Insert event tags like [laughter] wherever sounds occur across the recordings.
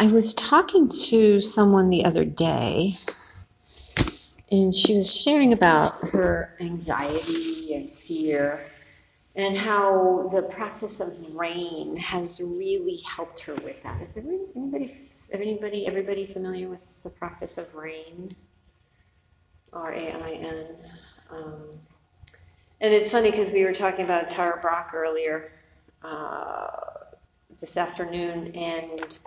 I was talking to someone the other day, and she was sharing about her anxiety and fear, and how the practice of rain has really helped her with that. Is anybody, anybody, everybody familiar with the practice of rain? R A I N. Um, and it's funny because we were talking about Tara Brach earlier uh, this afternoon, and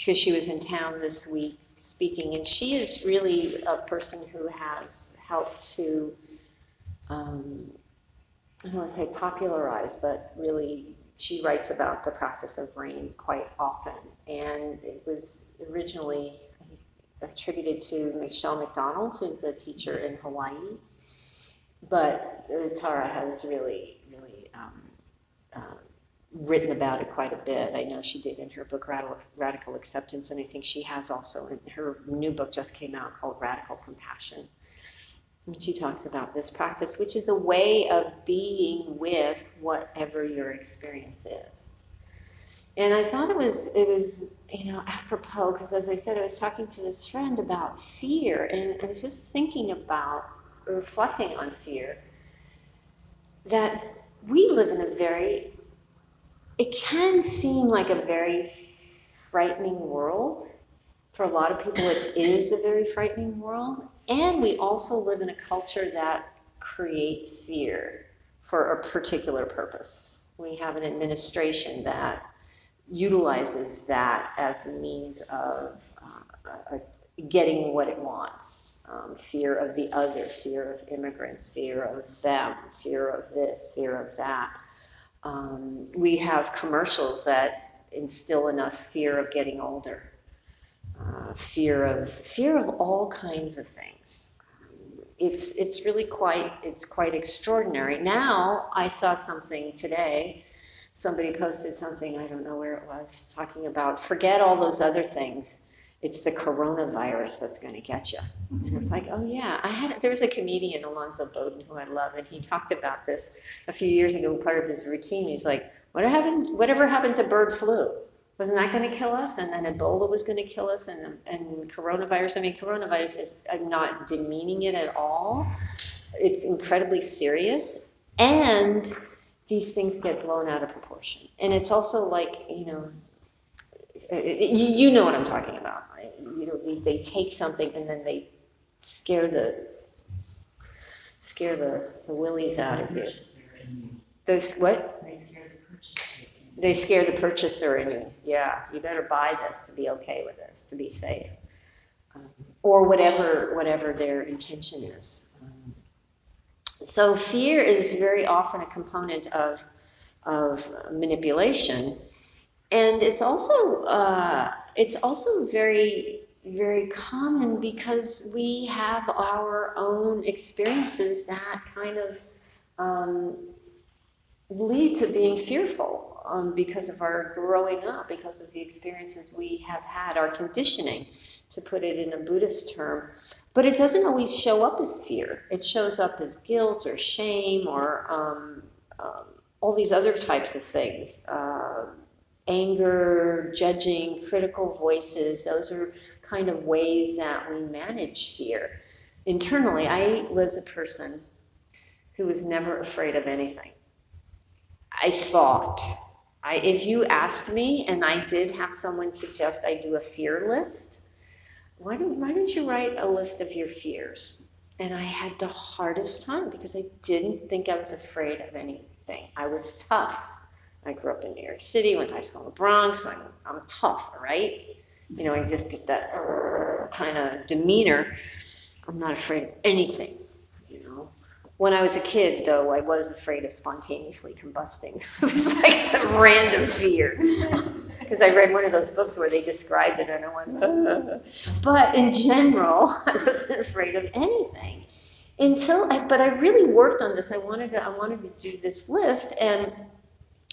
because she was in town this week speaking, and she is really a person who has helped to, um, I don't want to say popularize, but really she writes about the practice of rain quite often. And it was originally attributed to Michelle McDonald, who's a teacher in Hawaii. But Tara has really, really um, uh, written about it quite a bit. I know she did in her book Radical Acceptance, and I think she has also in her new book just came out called Radical Compassion. And she talks about this practice, which is a way of being with whatever your experience is. And I thought it was it was you know apropos because as I said, I was talking to this friend about fear, and I was just thinking about reflecting on fear. That we live in a very it can seem like a very frightening world. For a lot of people, it is a very frightening world. And we also live in a culture that creates fear for a particular purpose. We have an administration that utilizes that as a means of uh, getting what it wants um, fear of the other, fear of immigrants, fear of them, fear of this, fear of that. Um, we have commercials that instill in us fear of getting older, uh, fear of fear of all kinds of things. It's it's really quite it's quite extraordinary. Now I saw something today. Somebody posted something I don't know where it was talking about forget all those other things it's the coronavirus that's going to get you. And it's like, oh yeah, I had there was a comedian Alonzo Bodden who I love, and he talked about this a few years ago. Part of his routine, he's like, what happened? Whatever happened to bird flu? Wasn't that going to kill us? And then Ebola was going to kill us, and and coronavirus. I mean, coronavirus is. I'm not demeaning it at all. It's incredibly serious, and these things get blown out of proportion. And it's also like you know you, know what I'm talking about. Right? You know, they, they take something and then they scare the scare the, the willies out of you. Those what? They scare the purchaser. They scare the purchaser in you. Yeah, you better buy this to be okay with this, to be safe, um, or whatever whatever their intention is. Um, so fear is very often a component of of manipulation and it's also uh, it's also very very common because we have our own experiences that kind of um, lead to being fearful um, because of our growing up, because of the experiences we have had, our conditioning, to put it in a Buddhist term. But it doesn't always show up as fear. It shows up as guilt or shame or um, um all these other types of things. Uh, anger, judging, critical voices. Those are kind of ways that we manage fear. Internally, I was a person who was never afraid of anything. I thought. I, if you asked me, and I did have someone suggest I do a fear list, why don't, why don't you write a list of your fears? And I had the hardest time because I didn't think I was afraid of anything. I was tough. I grew up in New York City, went to high school in the Bronx. I'm, I'm tough, right? You know, I just get that uh, kind of demeanor. I'm not afraid of anything, you know. When I was a kid, though, I was afraid of spontaneously combusting. [laughs] it was like some random fear. [laughs] Because I read one of those books where they described it, and I went, but in general, [laughs] I wasn't afraid of anything until I, but I really worked on this. I wanted to, I wanted to do this list, and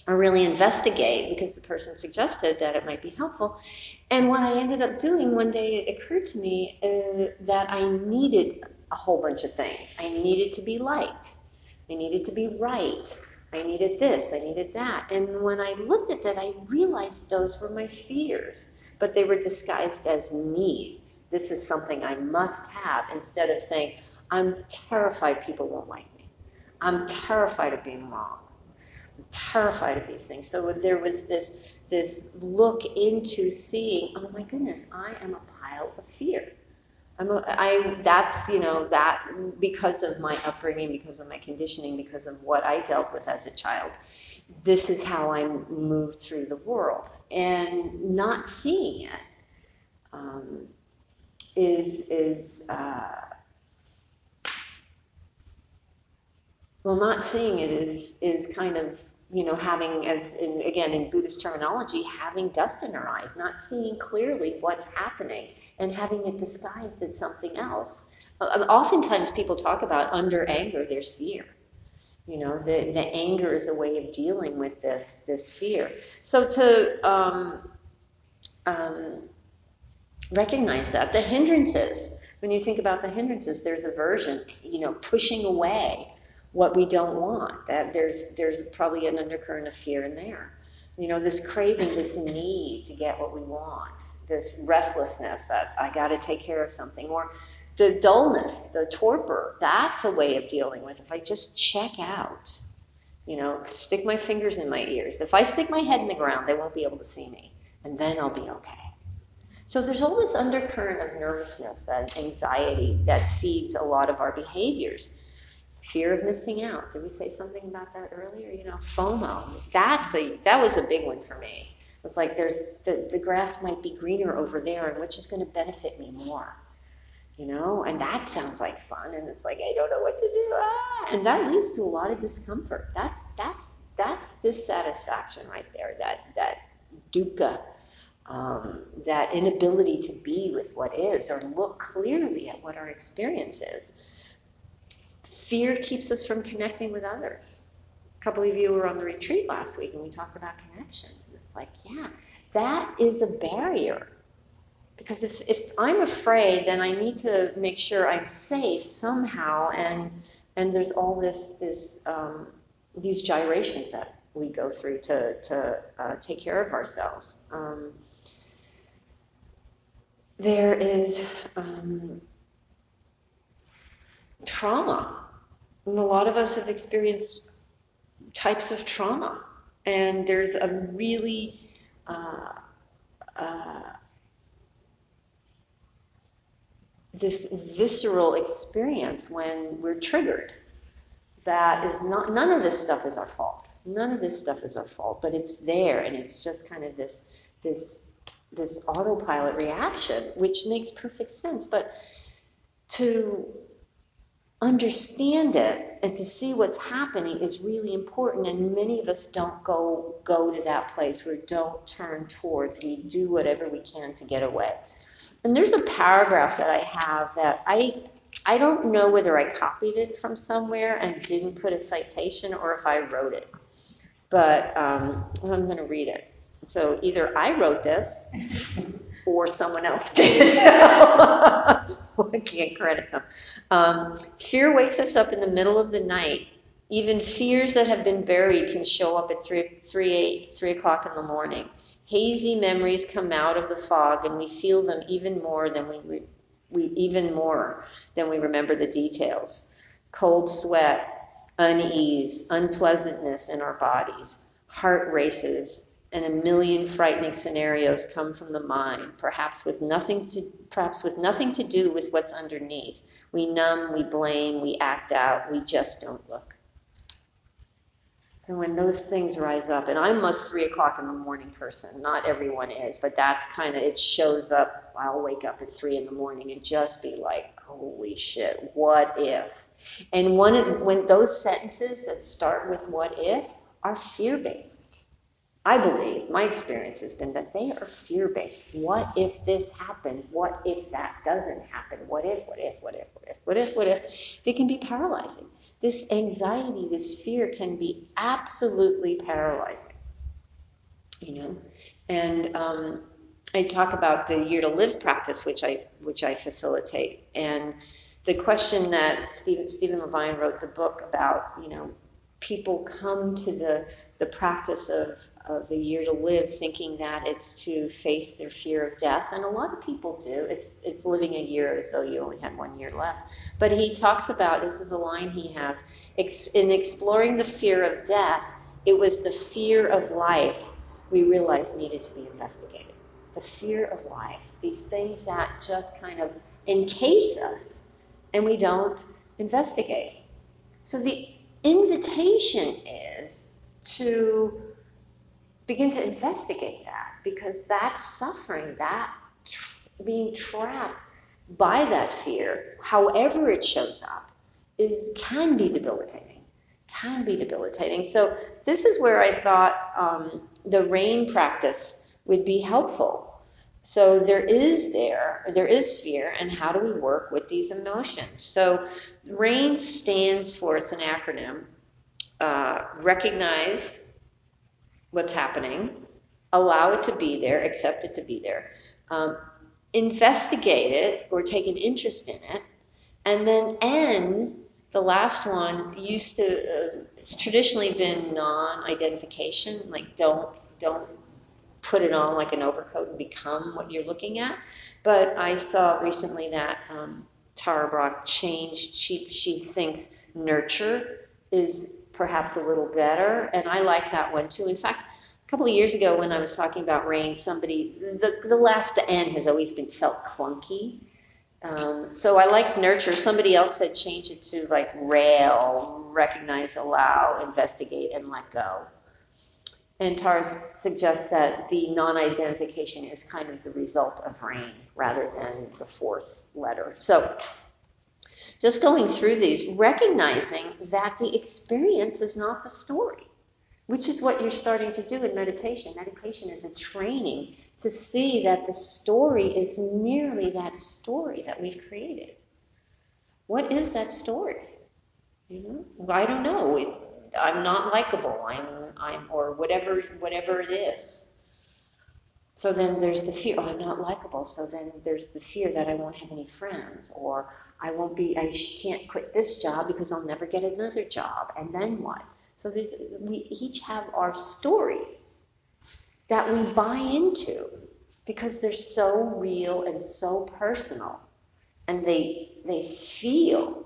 or really investigate because the person suggested that it might be helpful. And what I ended up doing one day, it occurred to me uh, that I needed a whole bunch of things. I needed to be liked, I needed to be right, I needed this, I needed that. And when I looked at that, I realized those were my fears, but they were disguised as needs. This is something I must have instead of saying, I'm terrified people won't like me. I'm terrified of being wrong. Terrified of these things. So there was this, this look into seeing, oh my goodness, I am a pile of fear. I'm a, I, that's, you know, that because of my upbringing, because of my conditioning, because of what I dealt with as a child, this is how I moved through the world. And not seeing it um, is is, uh, well, not seeing it is, is kind of you know, having, as in, again, in Buddhist terminology, having dust in our eyes, not seeing clearly what's happening and having it disguised as something else. Oftentimes people talk about under anger, there's fear. You know, the, the anger is a way of dealing with this, this fear. So to um, um, recognize that, the hindrances, when you think about the hindrances, there's aversion, you know, pushing away what we don't want. That there's there's probably an undercurrent of fear in there. You know, this craving, this need to get what we want, this restlessness that I got to take care of something, or the dullness, the torpor. That's a way of dealing with. If I just check out, you know, stick my fingers in my ears. If I stick my head in the ground, they won't be able to see me, and then I'll be okay. So there's all this undercurrent of nervousness and anxiety that feeds a lot of our behaviors fear of missing out. Did we say something about that earlier? You know, FOMO. That's a that was a big one for me. It's like there's the, the grass might be greener over there, and which is going to benefit me more. You know, and that sounds like fun, and it's like I don't know what to do, ah! and that leads to a lot of discomfort. That's that's that's dissatisfaction right there. That that dukkha, um, that inability to be with what is, or look clearly at what our experience is. Fear keeps us from connecting with others. A couple of you were on the retreat last week and we talked about connection. It's like, yeah, that is a barrier. Because if, if I'm afraid, then I need to make sure I'm safe somehow, and and there's all this this um, these gyrations that we go through to to uh, take care of ourselves. Um, there is um, trauma and a lot of us have experienced types of trauma. And there's a really uh, uh, this visceral experience when we're triggered. That is not, none of this stuff is our fault. None of this stuff is our fault, but it's there and it's just kind of this, this, this autopilot reaction, which makes perfect sense. But to understand it and to see what's happening is really important and many of us don't go go to that place we don't turn towards we do whatever we can to get away. And there's a paragraph that i have that i i don't know whether i copied it from somewhere and didn't put a citation or if i wrote it. But um, i'm going to read it. So either i wrote this or someone else did. [laughs] [laughs] I can't credit them. Um, fear wakes us up in the middle of the night. Even fears that have been buried can show up at 3, 3, 8, 3 o'clock in the morning. Hazy memories come out of the fog, and we feel them even more than we, we, we even more than we remember the details. Cold sweat, unease, unpleasantness in our bodies, heart races, and a million frightening scenarios come from the mind, perhaps with nothing to perhaps with nothing to do with what's underneath. We numb, we blame, we act out, we just don't look. So when those things rise up, and I'm a three o'clock in the morning person, not everyone is, but that's kind of it shows up. I'll wake up at three in the morning and just be like, "Holy shit, what if?" And one when those sentences that start with "what if" are fear based I believe, my experience has been that they are fear based. What if this happens? What if that doesn't happen? What if, what if, what if, what if, what if, what if? They can be paralyzing. This anxiety, this fear can be absolutely paralyzing. You know? And um, I talk about the year to live practice, which I, which I facilitate. And the question that Stephen, Stephen Levine wrote the book about, you know, people come to the, the practice of, of the year to live thinking that it's to face their fear of death. And a lot of people do. It's, it's living a year as though you only had one year left. But he talks about this is a line he has in exploring the fear of death, it was the fear of life we realized needed to be investigated. The fear of life, these things that just kind of encase us and we don't investigate. So the invitation is to begin to investigate that because that suffering, that tr- being trapped by that fear, however it shows up, is can be debilitating. Can be debilitating. So this is where I thought um, the rain practice would be helpful. So there is there, there is fear, and how do we work with these emotions? So RAIN stands for, it's an acronym, uh, recognize what's happening, allow it to be there, accept it to be there, um, investigate it or take an interest in it, and then N, the last one, used to, uh, it's traditionally been non-identification, like don't, don't put it on like an overcoat and become what you're looking at. But I saw recently that um, Tara Brach changed. She she thinks nurture is perhaps a little better, and I like that one too. In fact, a couple of years ago when I was talking about rain, somebody the the last N has always been felt clunky. Um, so I like nurture. Somebody else said change it to like rail, recognize, allow, investigate, and let go. And Tara suggests that the non identification is kind of the result of rain rather than the fourth letter. So, just going through these, recognizing that the experience is not the story, which is what you're starting to do in meditation. Meditation is a training to see that the story is merely that story that we've created. What is that story? You know, I don't know. It, I'm not likable. I'm I'm or whatever whatever it is. So then there's the fear, oh, I'm not likable. So then there's the fear that I won't have any friends, or I won't be, I can't quit this job because I'll never get another job. And then what? So we each have our stories that we buy into because they're so real and so personal, and they they feel.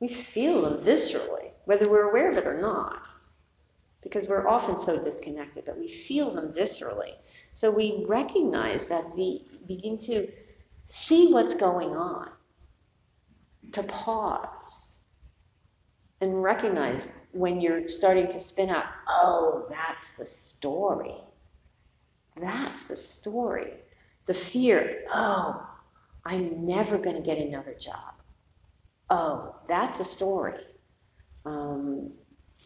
We feel them viscerally, whether we're aware of it or not because we're often so disconnected, but we feel them viscerally. So we recognize that we begin to see what's going on, to pause and recognize when you're starting to spin out, oh, that's the story. That's the story. The fear, oh, I'm never going to get another job. Oh, that's a story. Um,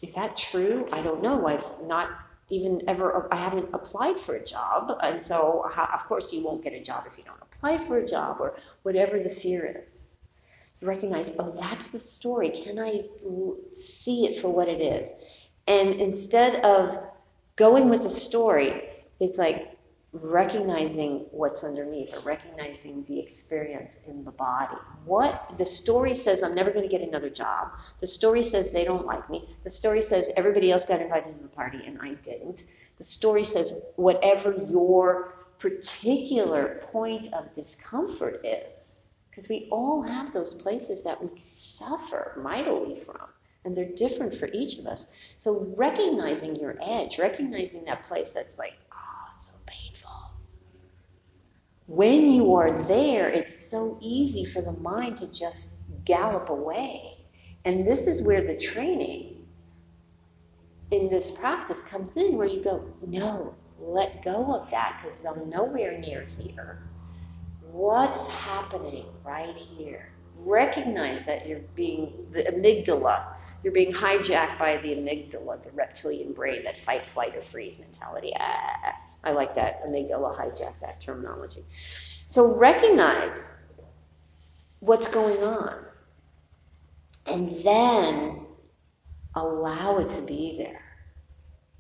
is that true? I don't know. I've not even ever, I haven't applied for a job. And so, of course, you won't get a job if you don't apply for a job or whatever the fear is. To recognize, oh, that's the story. Can I see it for what it is? And instead of going with the story, it's like, recognizing what's underneath or recognizing the experience in the body. What the story says, I'm never going to get another job. The story says they don't like me. The story says everybody else got invited to the party and I didn't. The story says whatever your particular point of discomfort is, because we all have those places that we suffer mightily from. And they're different for each of us. So recognizing your edge, recognizing that place that's like, oh, so when you are there, it's so easy for the mind to just gallop away. And this is where the training in this practice comes in, where you go, no, let go of that because I'm nowhere near here. What's happening right here? Recognize that you're being the amygdala. You're being hijacked by the amygdala the reptilian brain that fight flight or freeze mentality. Ah, i like that amygdala hijack that terminology. So recognize what's going on and then allow it to be there.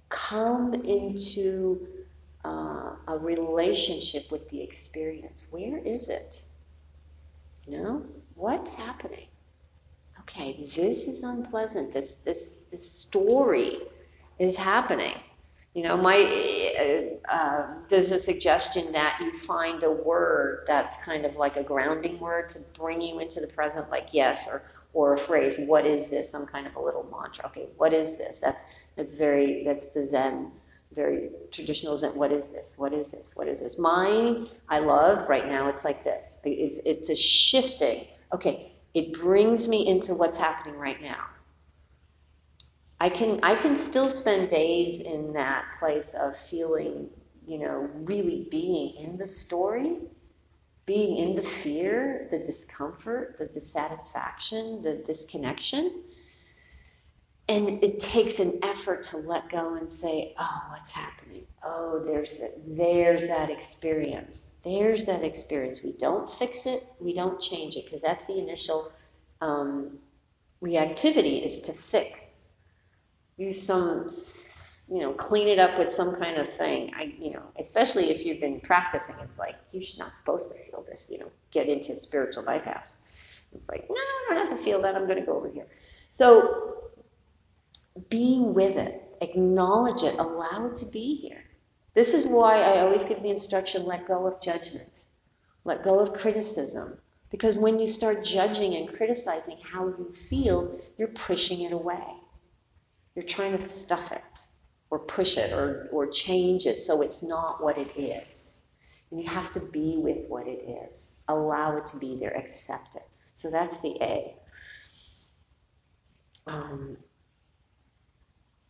Come into uh, a relationship with the experience. Where is it know What's happening? okay, this is unpleasant. This this this story is happening. You know, my uh, uh, there's a suggestion that you find a word that's kind of like a grounding word to bring you into the present, like yes, or or a phrase, what is this? Some kind of a little mantra. Okay, what is this? That's that's very that's the Zen, very traditional Zen. What is this? What is this? What is this? Mine, I love right now. It's like this. It's it's a shifting. Okay, it brings me into what's happening right now. I can I can still spend days in that place of feeling, you know, really being in the story, being in the fear, the discomfort, the dissatisfaction, the disconnection. And it takes an effort to let go and say, "Oh, what's happening? Oh, there's that, there's that experience. There's that experience. We don't fix it. We don't change it because that's the initial um, reactivity is to fix do some, you know, clean it up with some kind of thing. I, you know, especially if you've been practicing, it's like you're not supposed to feel this. You know, get into spiritual bypass. It's like no, I don't have to feel that. I'm going to go over here. So be with it, acknowledge it, allow it to be here. This is why I always give the instruction: let go of judgment, let go of criticism. Because when you start judging and criticizing how you feel, you're pushing it away. You're trying to stuff it or push it or, or change it so it's not what it is. And you have to be with what it is. Allow it to be there. Accept it. So that's the A. Um,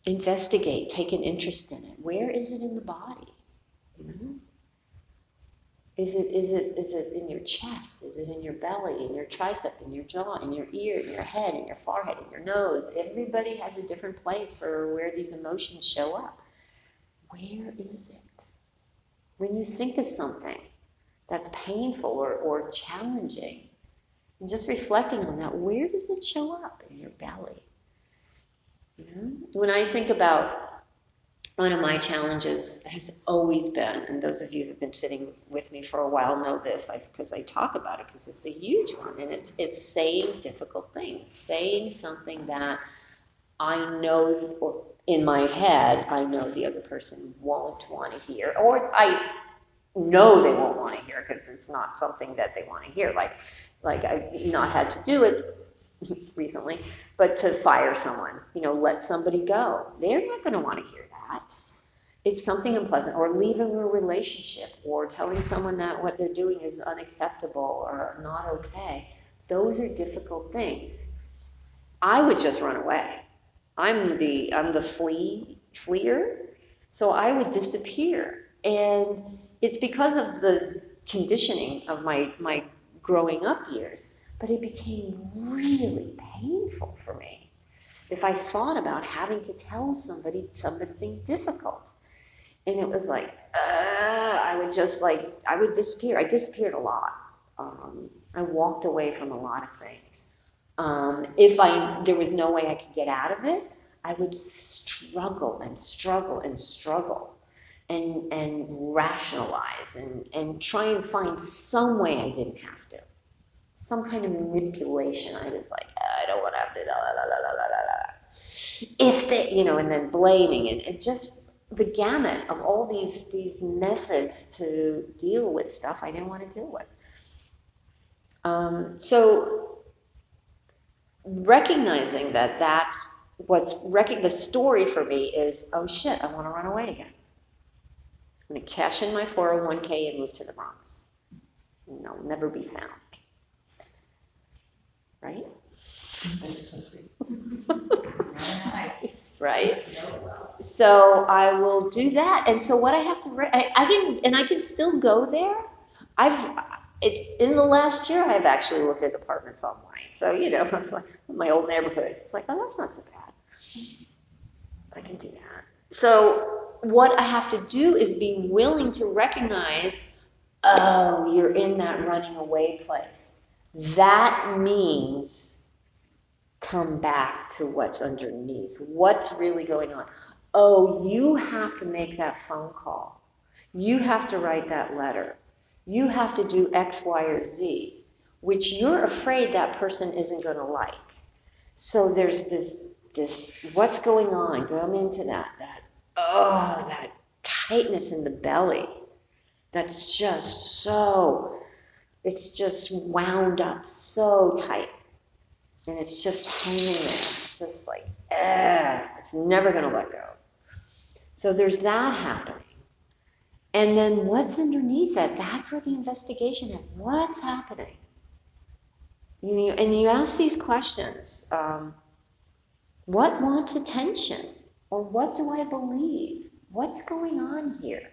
investigate. Take an interest in it. Where is it in the body? Know? Is it, is, it, is it in your chest? Is it in your belly, in your tricep, in your jaw, in your ear, in your head, in your forehead, in your nose? Everybody has a different place for where these emotions show up. Where is it? When you think of something that's painful or, or challenging, and just reflecting on that, where does it show up in your belly? When I think about one of my challenges has always been, and those of you who've been sitting with me for a while know this because I talk about it because it's a huge one, and it's it's saying difficult things, saying something that I know, in my head, I know the other person won't want to hear, or I know they won't want to hear because it's not something that they want to hear. Like, like I've not had to do it recently, but to fire someone, you know, let somebody go. They're not going to want to hear that. It's something unpleasant, or leaving a relationship, or telling someone that what they're doing is unacceptable or not okay. Those are difficult things. I would just run away. I'm the I'm the flee fleer, so I would disappear. And it's because of the conditioning of my my growing up years, but it became really painful for me if I thought about having to tell somebody something difficult. And it was like, uh, I would just like, I would disappear. I disappeared a lot. Um, I walked away from a lot of things. Um, if I there was no way I could get out of it, I would struggle and struggle and struggle and and rationalize and, and try and find some way I didn't have to. Some kind of manipulation. I was like, I don't want to have to. La, la, la, la, la, la. If they, you know, and then blaming and it just the gamut of all these these methods to deal with stuff I didn't want to deal with. Um, so recognizing that that's what's rec- the story for me is oh shit I want to run away again. I'm going to cash in my 401k and move to the Bronx. And I'll never be found. Right? [laughs] right? So I will do that. And so what I have to, I, I can, and I can still go there. I've, it's in the last year I've actually looked at apartments online. So you know, [laughs] it's like my old neighborhood. It's like, oh, that's not so bad. I can do that. So what I have to do is be willing to recognize, oh, you're in that running away place. That means come back to what's underneath. What's really going on? Oh, you have to make that phone call. You have to write that letter. You have to do X, Y, or Z, which you're afraid that person isn't going to like. So there's this this what's going on? Come into that that oh that tightness in the belly. That's just so it's just wound up so tight. And it's just hanging there. It's just like, eh, it's never gonna let go. So there's that happening. And then what's underneath that? That's where the investigation is. What's happening? You and you ask these questions um, What wants attention? Or what do I believe? What's going on here?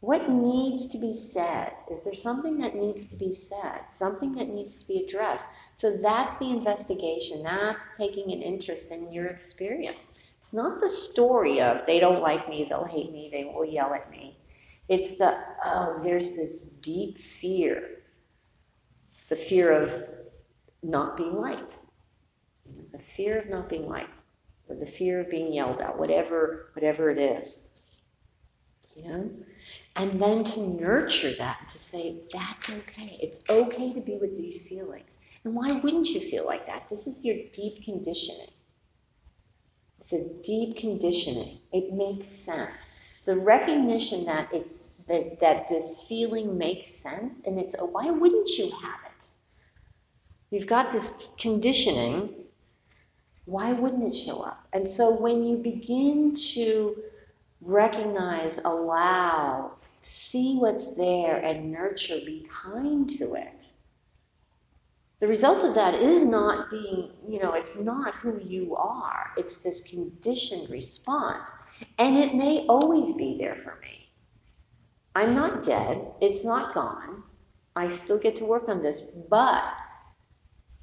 What needs to be said? Is there something that needs to be said? Something that needs to be addressed? So that's the investigation. That's taking an interest in your experience. It's not the story of they don't like me, they'll hate me, they will yell at me. It's the, oh, there's this deep fear the fear of not being liked, the fear of not being liked, or the fear of being yelled at, whatever, whatever it is. You know? And then to nurture that, to say, that's okay. It's okay to be with these feelings. And why wouldn't you feel like that? This is your deep conditioning. It's a deep conditioning. It makes sense. The recognition that it's that, that this feeling makes sense and it's why wouldn't you have it? You've got this conditioning. Why wouldn't it show up? And so when you begin to recognize, allow, see what's there, and nurture, be kind to it. The result of that is not being, you know, it's not who you are. It's this conditioned response. And it may always be there for me. I'm not dead. It's not gone. I still get to work on this. But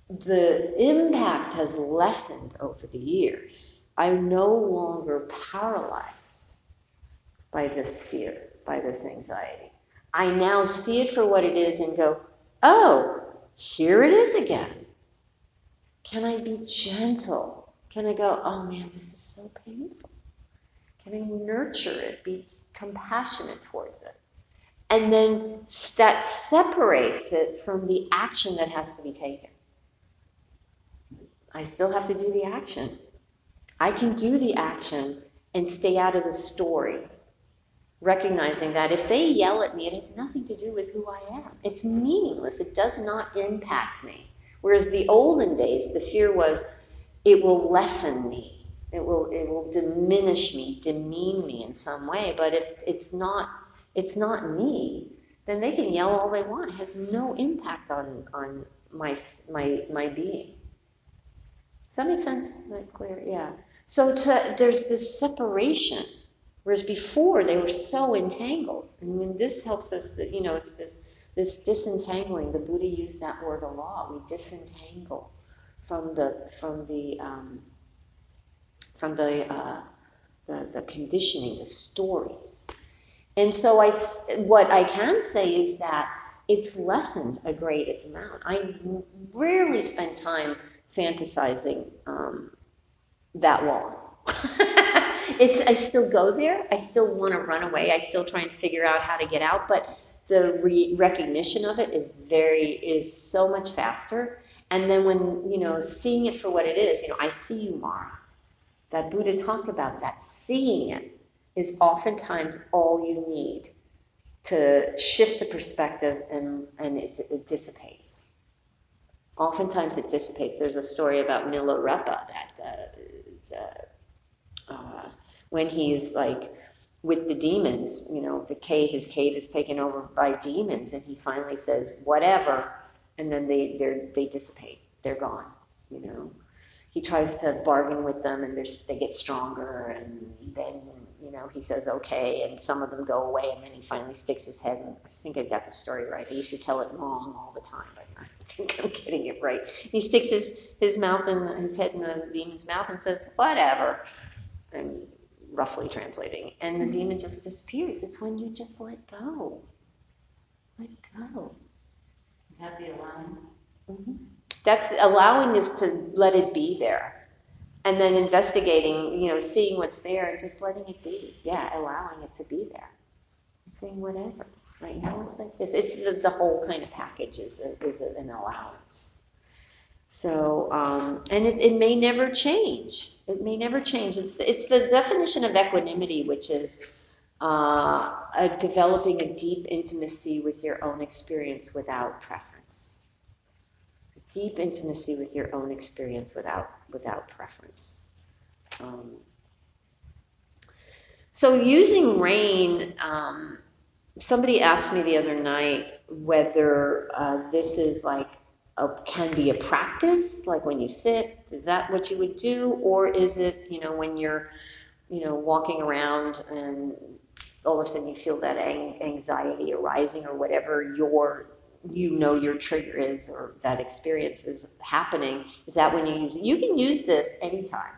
the impact has lessened over the years. I'm no longer paralyzed by this fear, by this anxiety. I now see it for what it is and go, oh, here it is again. Can I be gentle? Can I go, oh man, this is so painful? Can I nurture it, be compassionate towards it? And then that separates it from the action that has to be taken. I still have to do the action. I can do the action and stay out of the story, recognizing that if they yell at me, it has nothing to do with who I am. It's meaningless, it does not impact me. Whereas the olden days, the fear was it will lessen me. It will, it will diminish me, demean me in some way. But if it's not, it's not me, then they can yell all they want. It has no impact on, on my, my, my being. Does that make sense? Is That clear? Yeah. So to, there's this separation, whereas before they were so entangled. I mean, this helps us. That you know, it's this this disentangling. The Buddha used that word a lot. We disentangle from the from the um, from the, uh, the the conditioning, the stories. And so I, what I can say is that it's lessened a great amount. I rarely spend time fantasizing um, that long. [laughs] it's I still go there. I still want to run away. I still try and figure out how to get out, but the re- recognition of it is very is so much faster. And then when you know seeing it for what it is, you know, I see you, Mara. That Buddha talked about that. Seeing it is oftentimes all you need to shift the perspective and, and it, it dissipates oftentimes it dissipates. There's a story about Milarepa that uh, uh, uh, when he's like with the demons, you know, the cave, his cave is taken over by demons, and he finally says, "Whatever," and then they they dissipate. They're gone. You know, he tries to bargain with them, and they get stronger, and then you know he says okay, and some of them go away, and then he finally sticks his head. In. I think I've got the story right. I used to tell it wrong all the time, but I [laughs] think I'm getting it right. He sticks his, his mouth in his head in the demon's mouth and says, Whatever. I'm roughly translating. And the demon just disappears. It's when you just let go. Let go. Is that the allowing? Mm-hmm. That's allowing is to let it be there. And then investigating, you know, seeing what's there and just letting it be. Yeah, allowing it to be there. Saying whatever. Right now it's like this. It's the, the whole kind of package is, a, is an allowance. So, um, and it, it may never change. It may never change. It's it's the definition of equanimity, which is uh, a, developing a deep intimacy with your own experience without preference. A deep intimacy with your own experience without without preference. Um, so, using rain. Um, somebody asked me the other night whether uh, this is like a, can be a practice, like when you sit, is that what you would do, or is it you know when you're you know walking around and all of a sudden you feel that anxiety arising or whatever your you know your trigger is or that experience is happening is that when you use it? You can use this anytime.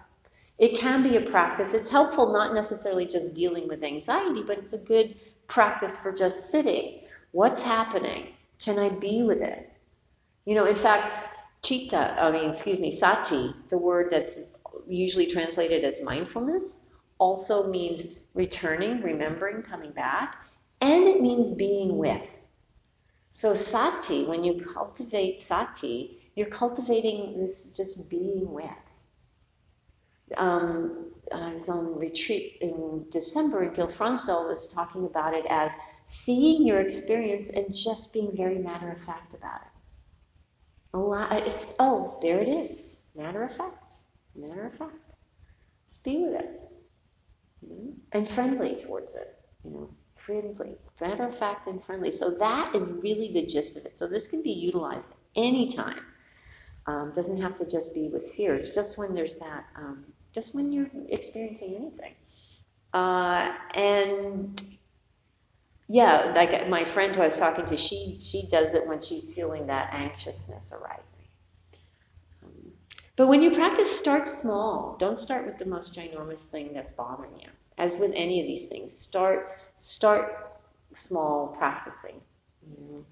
It can be a practice. It's helpful not necessarily just dealing with anxiety but it's a good practice for just sitting. What's happening? Can i be with it? You know, in fact, chitta, I mean, excuse me, sati, the word that's usually translated as mindfulness, also means returning, remembering, coming back, and it means being with. So, sati, when you cultivate sati, you're cultivating this just being with. Um, I was on retreat in December, and Gil Fronsdal was talking about it as seeing your experience and just being very matter of fact about it. Allow, it's, oh, there it is. Matter of fact. Matter of fact. Just be with it. And friendly towards it. You know, friendly. Matter of fact and friendly. So that is really the gist of it. So this can be utilized anytime. Um, doesn't have to just be with fear. It's just when there's that, um, just when you're experiencing anything. Uh, and yeah, like my friend who I was talking to, she she does it when she's feeling that anxiousness arising. Um, but when you practice, start small. Don't start with the most ginormous thing that's bothering you. As with any of these things, start start small practicing. You know,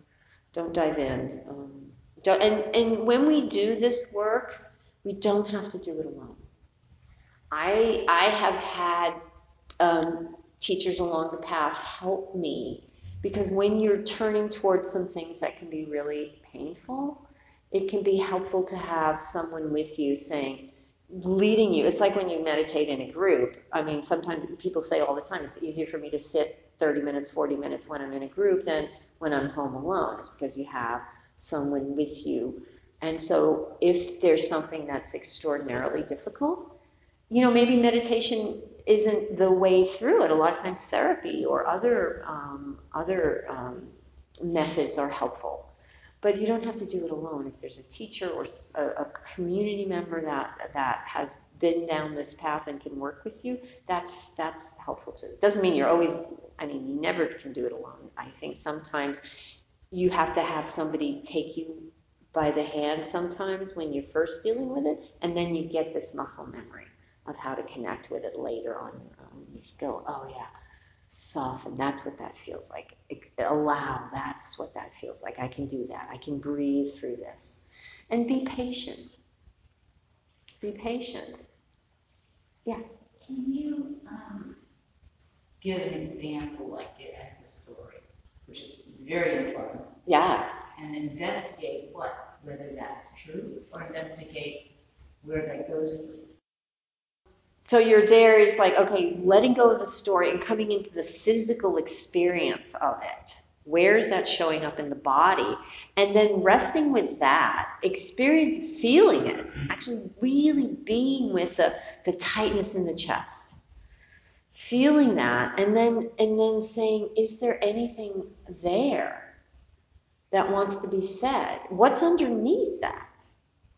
don't dive in. Um, don't, and and when we do this work, we don't have to do it alone. I I have had um, teachers along the path help me because when you're turning towards some things that can be really painful, it can be helpful to have someone with you saying, leading you. It's like when you meditate in a group. I mean, sometimes people say all the time, it's easier for me to sit 30 minutes, 40 minutes when I'm in a group than when I'm home alone. It's because you have someone with you. And so if there's something that's extraordinarily difficult, you know, maybe meditation isn't the way through it. A lot of times, therapy or other um, other um, methods are helpful, but you don't have to do it alone. If there's a teacher or a, a, community member that that has been down this path and can work with you, that's that's helpful too. It doesn't mean you're always. I mean, you never can do it alone. I think sometimes you have to have somebody take you by the hand sometimes when you're first dealing with it, and then you get this muscle memory of how to connect with it later on. Um, you just go, oh yeah, soften. That's what that feels like. allow. That's what that feels like. I can do that. I can breathe through this, and be patient. Be patient. Yeah. Can you um, give an example, like it has a story, which is very unpleasant? Yeah. And investigate what, whether that's true, or investigate where that goes so you're there is like okay letting go of the story and coming into the physical experience of it. Where is that showing up in the body? And then resting with that experience feeling it actually really being with the, the tightness in the chest. Feeling that and then and then saying is there anything there that wants to be said? What's underneath that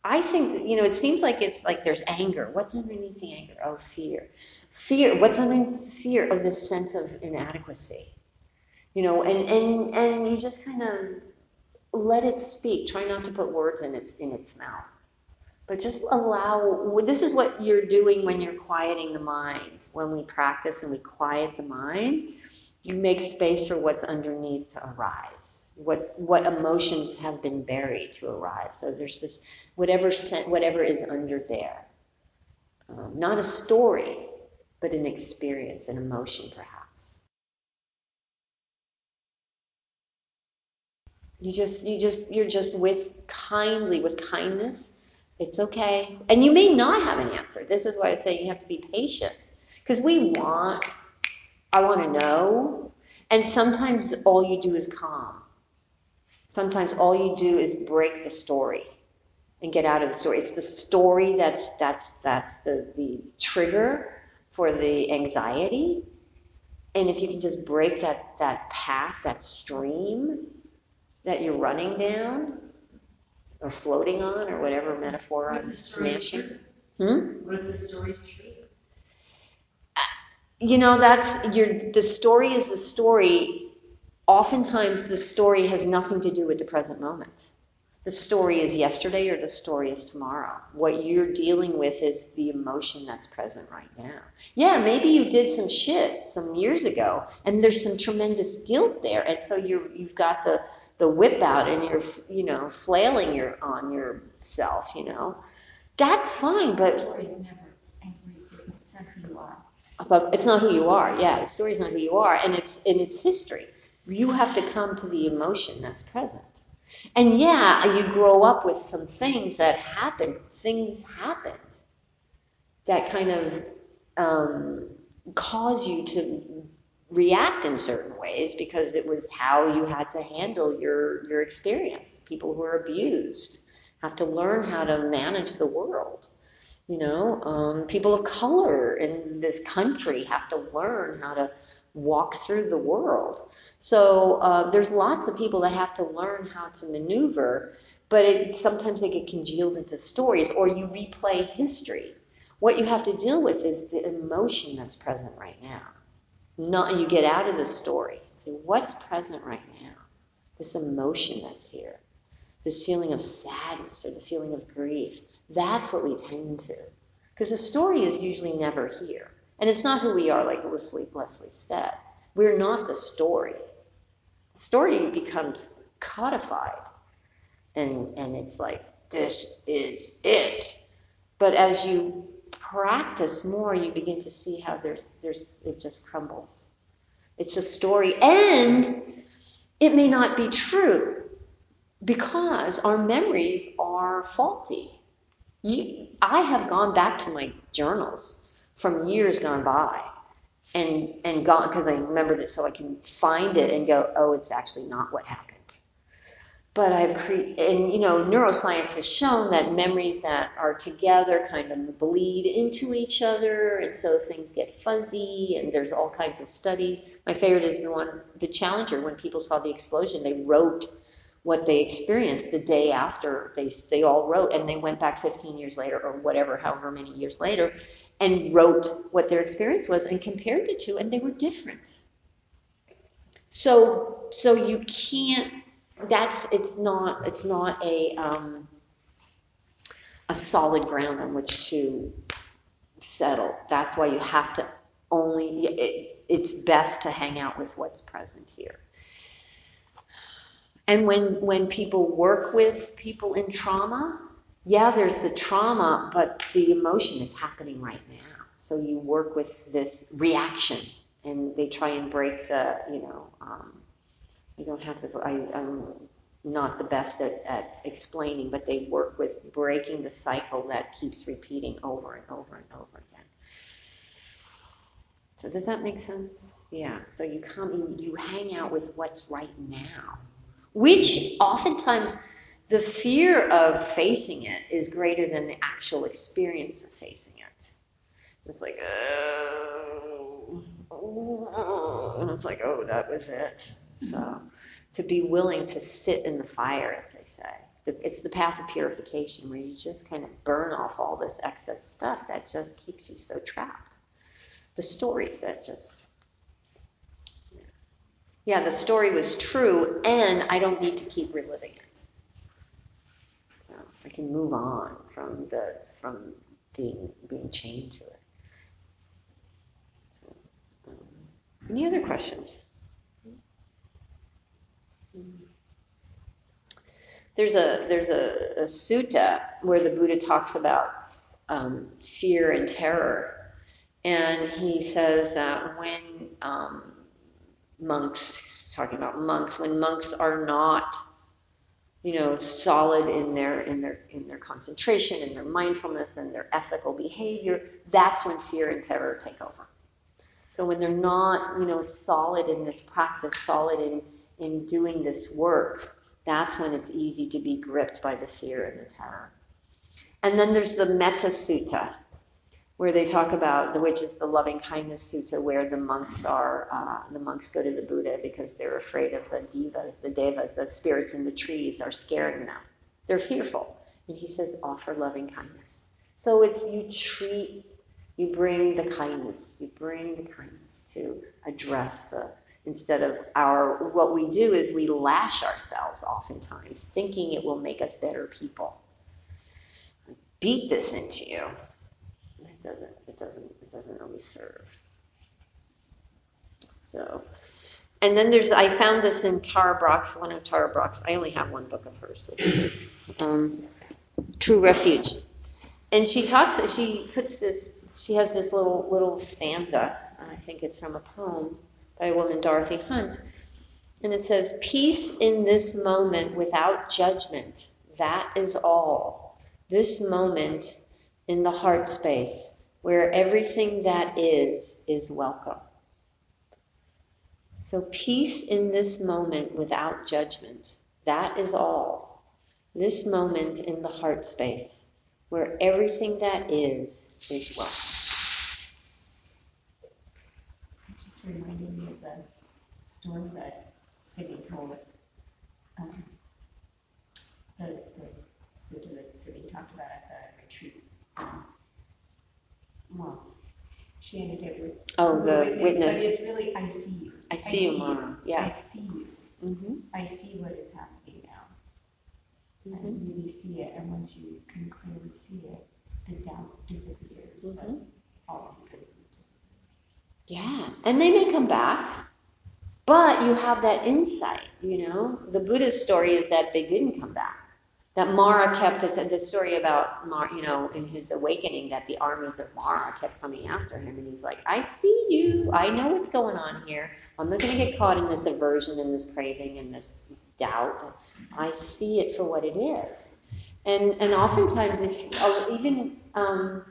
I think, you know, it seems like it's like there's anger. What's underneath the anger? Oh, fear. Fear. What's underneath fear? Of this sense of inadequacy. You know, and, and, and you just kind of let it speak. Try not to put words in its, in its mouth. But just allow, this is what you're doing when you're quieting the mind. When we practice and we quiet the mind, you make space for what's underneath to arise, what what emotions have been buried to arise. So there's this whatever whatever is under there, um, not a story, but an experience, an emotion, perhaps. You just you just you're just with kindly with kindness It's okay. And you may not have an answer. This is why I say you have to be patient. Because we want, I want to know. And sometimes all you do is calm. Sometimes all you do is break the story and get out of the story. It's the story that's that's that's the the trigger for the anxiety. And if you can just break that that path, that stream that you're running down or floating on or whatever metaphor I'm smashing. Hmm? What if the story's true? You know, that's your the story is the story. Oftentimes the story has nothing to do with the present moment the story is yesterday or the story is tomorrow. What you're dealing with is the emotion that's present right now. Yeah, maybe you did some shit some years ago and there's some tremendous guilt there. And so you're you've got the, the whip out and you're, you know, flailing your, on yourself, you know. That's fine, but. The story's never every, it's not who it's not who you are. Yeah, the story's not who you are. And it's, and it's history. You have to come to the emotion that's present. And yeah, you grow up with some things that happened. Things happened that kind of um, cause you to react in certain ways because it was how you had to handle your your experience. People who are abused have to learn how to manage the world. You know, um, people of color in this country have to learn how to walk through the world. So uh, there's lots of people that have to learn how to maneuver, but it, sometimes they get congealed into stories or you replay history. What you have to deal with is the emotion that's present right now. Not you get out of the story and say, what's present right now? This emotion that's here, this feeling of sadness or the feeling of grief. That's what we tend to. Because the story is usually never here. And it's not who we are, like Leslie, Leslie said. We're not the story. The story becomes codified, and, and it's like, this is it. But as you practice more, you begin to see how there's, there's, it just crumbles. It's just story, and it may not be true because our memories are faulty. You, I have gone back to my journals from years gone by and and gone because I remember that so I can find it and go, oh, it's actually not what happened. But I've created, and you know, neuroscience has shown that memories that are together kind of bleed into each other, and so things get fuzzy. And there's all kinds of studies. My favorite is the one, the Challenger. When people saw the explosion, they wrote what they experienced the day after they they all wrote, and they went back 15 years later or whatever, however many years later, and wrote what their experience was and compared the two and they were different. So so you can't that's it's not it's not a um, a solid ground on which to settle. That's why you have to only it, it's best to hang out with what's present here and when when people work with people in trauma yeah, there's the trauma, but the emotion is happening right now. So you work with this reaction, and they try and break the, you know, um, I don't have the, I, I'm not the best at, at explaining, but they work with breaking the cycle that keeps repeating over and over and over again. So does that make sense? Yeah. So you come and you hang out with what's right now, which oftentimes the fear of facing it is greater than the actual experience of facing it. It's like, oh, oh, and it's like, oh, that was it. So, to be willing to sit in the fire, as they say, it's the path of purification where you just kind of burn off all this excess stuff that just keeps you so trapped. The stories that just, yeah, the story was true, and I don't need to keep reliving it. I can move on from the from being being chained to it. Um, any other questions? There's a there's a, a sutta where the Buddha talks about um, fear and terror, and he says that when um, monks talking about monks when monks are not you know, solid in their in their in their concentration and their mindfulness and their ethical behavior, that's when fear and terror take over. So when they're not, you know, solid in this practice, solid in in doing this work, that's when it's easy to be gripped by the fear and the terror. And then there's the Metta Sutta, where they talk about the which is the loving kindness sutta where the monks are uh, the monks go to the buddha because they're afraid of the devas the devas the spirits in the trees are scaring them. They're fearful. And he says offer loving kindness. So it's you treat you bring the kindness you bring the kindness to address the instead of our what we do is we lash ourselves oftentimes thinking it will make us better people. Beat this into you it doesn't it doesn't it doesn't always serve. So and then there's i found this in tara brach's one of tara brach's i only have one book of hers. Um, true refuge. And she talks she puts this she has this little little stanza i think it's from a poem by a woman dorothy hunt. And it says peace in this moment without judgment. That is all. This moment in the heart space where everything that is is welcome. So, peace in this moment without judgment, that is all. This moment in the heart space where everything that is is welcome. Just me of the story that Cindy told us. Um, the, the talked about at the retreat. Well, she ended it with. Oh, the witness. witness. But it's really, I see you. I see you, you. Yeah. I see you. Mm-hmm. I see what is happening now. Mm-hmm. And really see it. And once you can clearly see it, the doubt disappears. Mhm. But all of it is Yeah, and they may come back, but you have that insight, you know? The Buddha's story is that they didn't come back. That Mara kept, it's the story about, Mara, you know, in his awakening, that the armies of Mara kept coming after him. And he's like, I see you. I know what's going on here. I'm not going to get caught in this aversion and this craving and this doubt. I see it for what it is. And, and oftentimes, if even, um,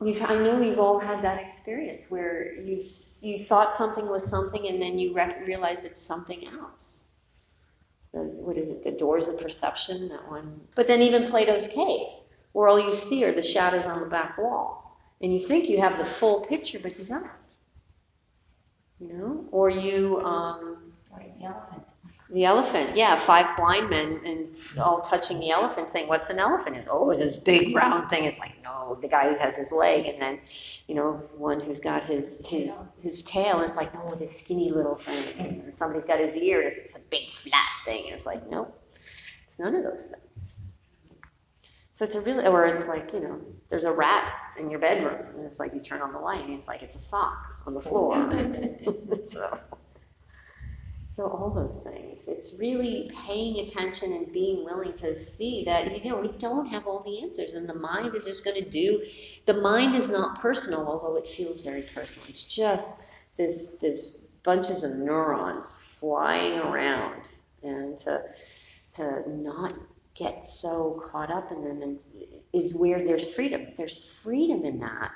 I know we've all had that experience where you you thought something was something and then you rec- realize it's something else. The, what is it? The doors of perception. That one. But then even Plato's cave, where all you see are the shadows on the back wall, and you think you have the full picture, but you don't. You know, or you. Um, Like the elephant. The elephant, yeah, five blind men and all touching the elephant, saying, "What's an elephant?" And oh, it's this big round thing. It's like, no, the guy who has his leg, and then, you know, one who's got his his his tail. It's like, no, this skinny little thing. And somebody's got his ear, and it's, it's a big flat thing. And it's like, nope, it's none of those things. So it's a really, or it's like, you know, there's a rat in your bedroom, and it's like you turn on the light, and it's like it's a sock on the floor. [laughs] so. So all those things. It's really paying attention and being willing to see that you know we don't have all the answers, and the mind is just going to do. The mind is not personal, although it feels very personal. It's just this this bunches of neurons flying around, and to to not get so caught up in them is, is where there's freedom. There's freedom in that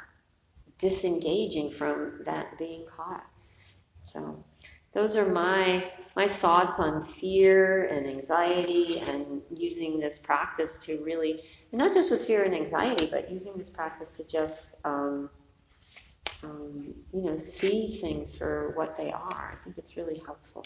disengaging from that being caught. So those are my my thoughts on fear and anxiety and using this practice to really not just with fear and anxiety but using this practice to just um, um, you know see things for what they are. I think it's really helpful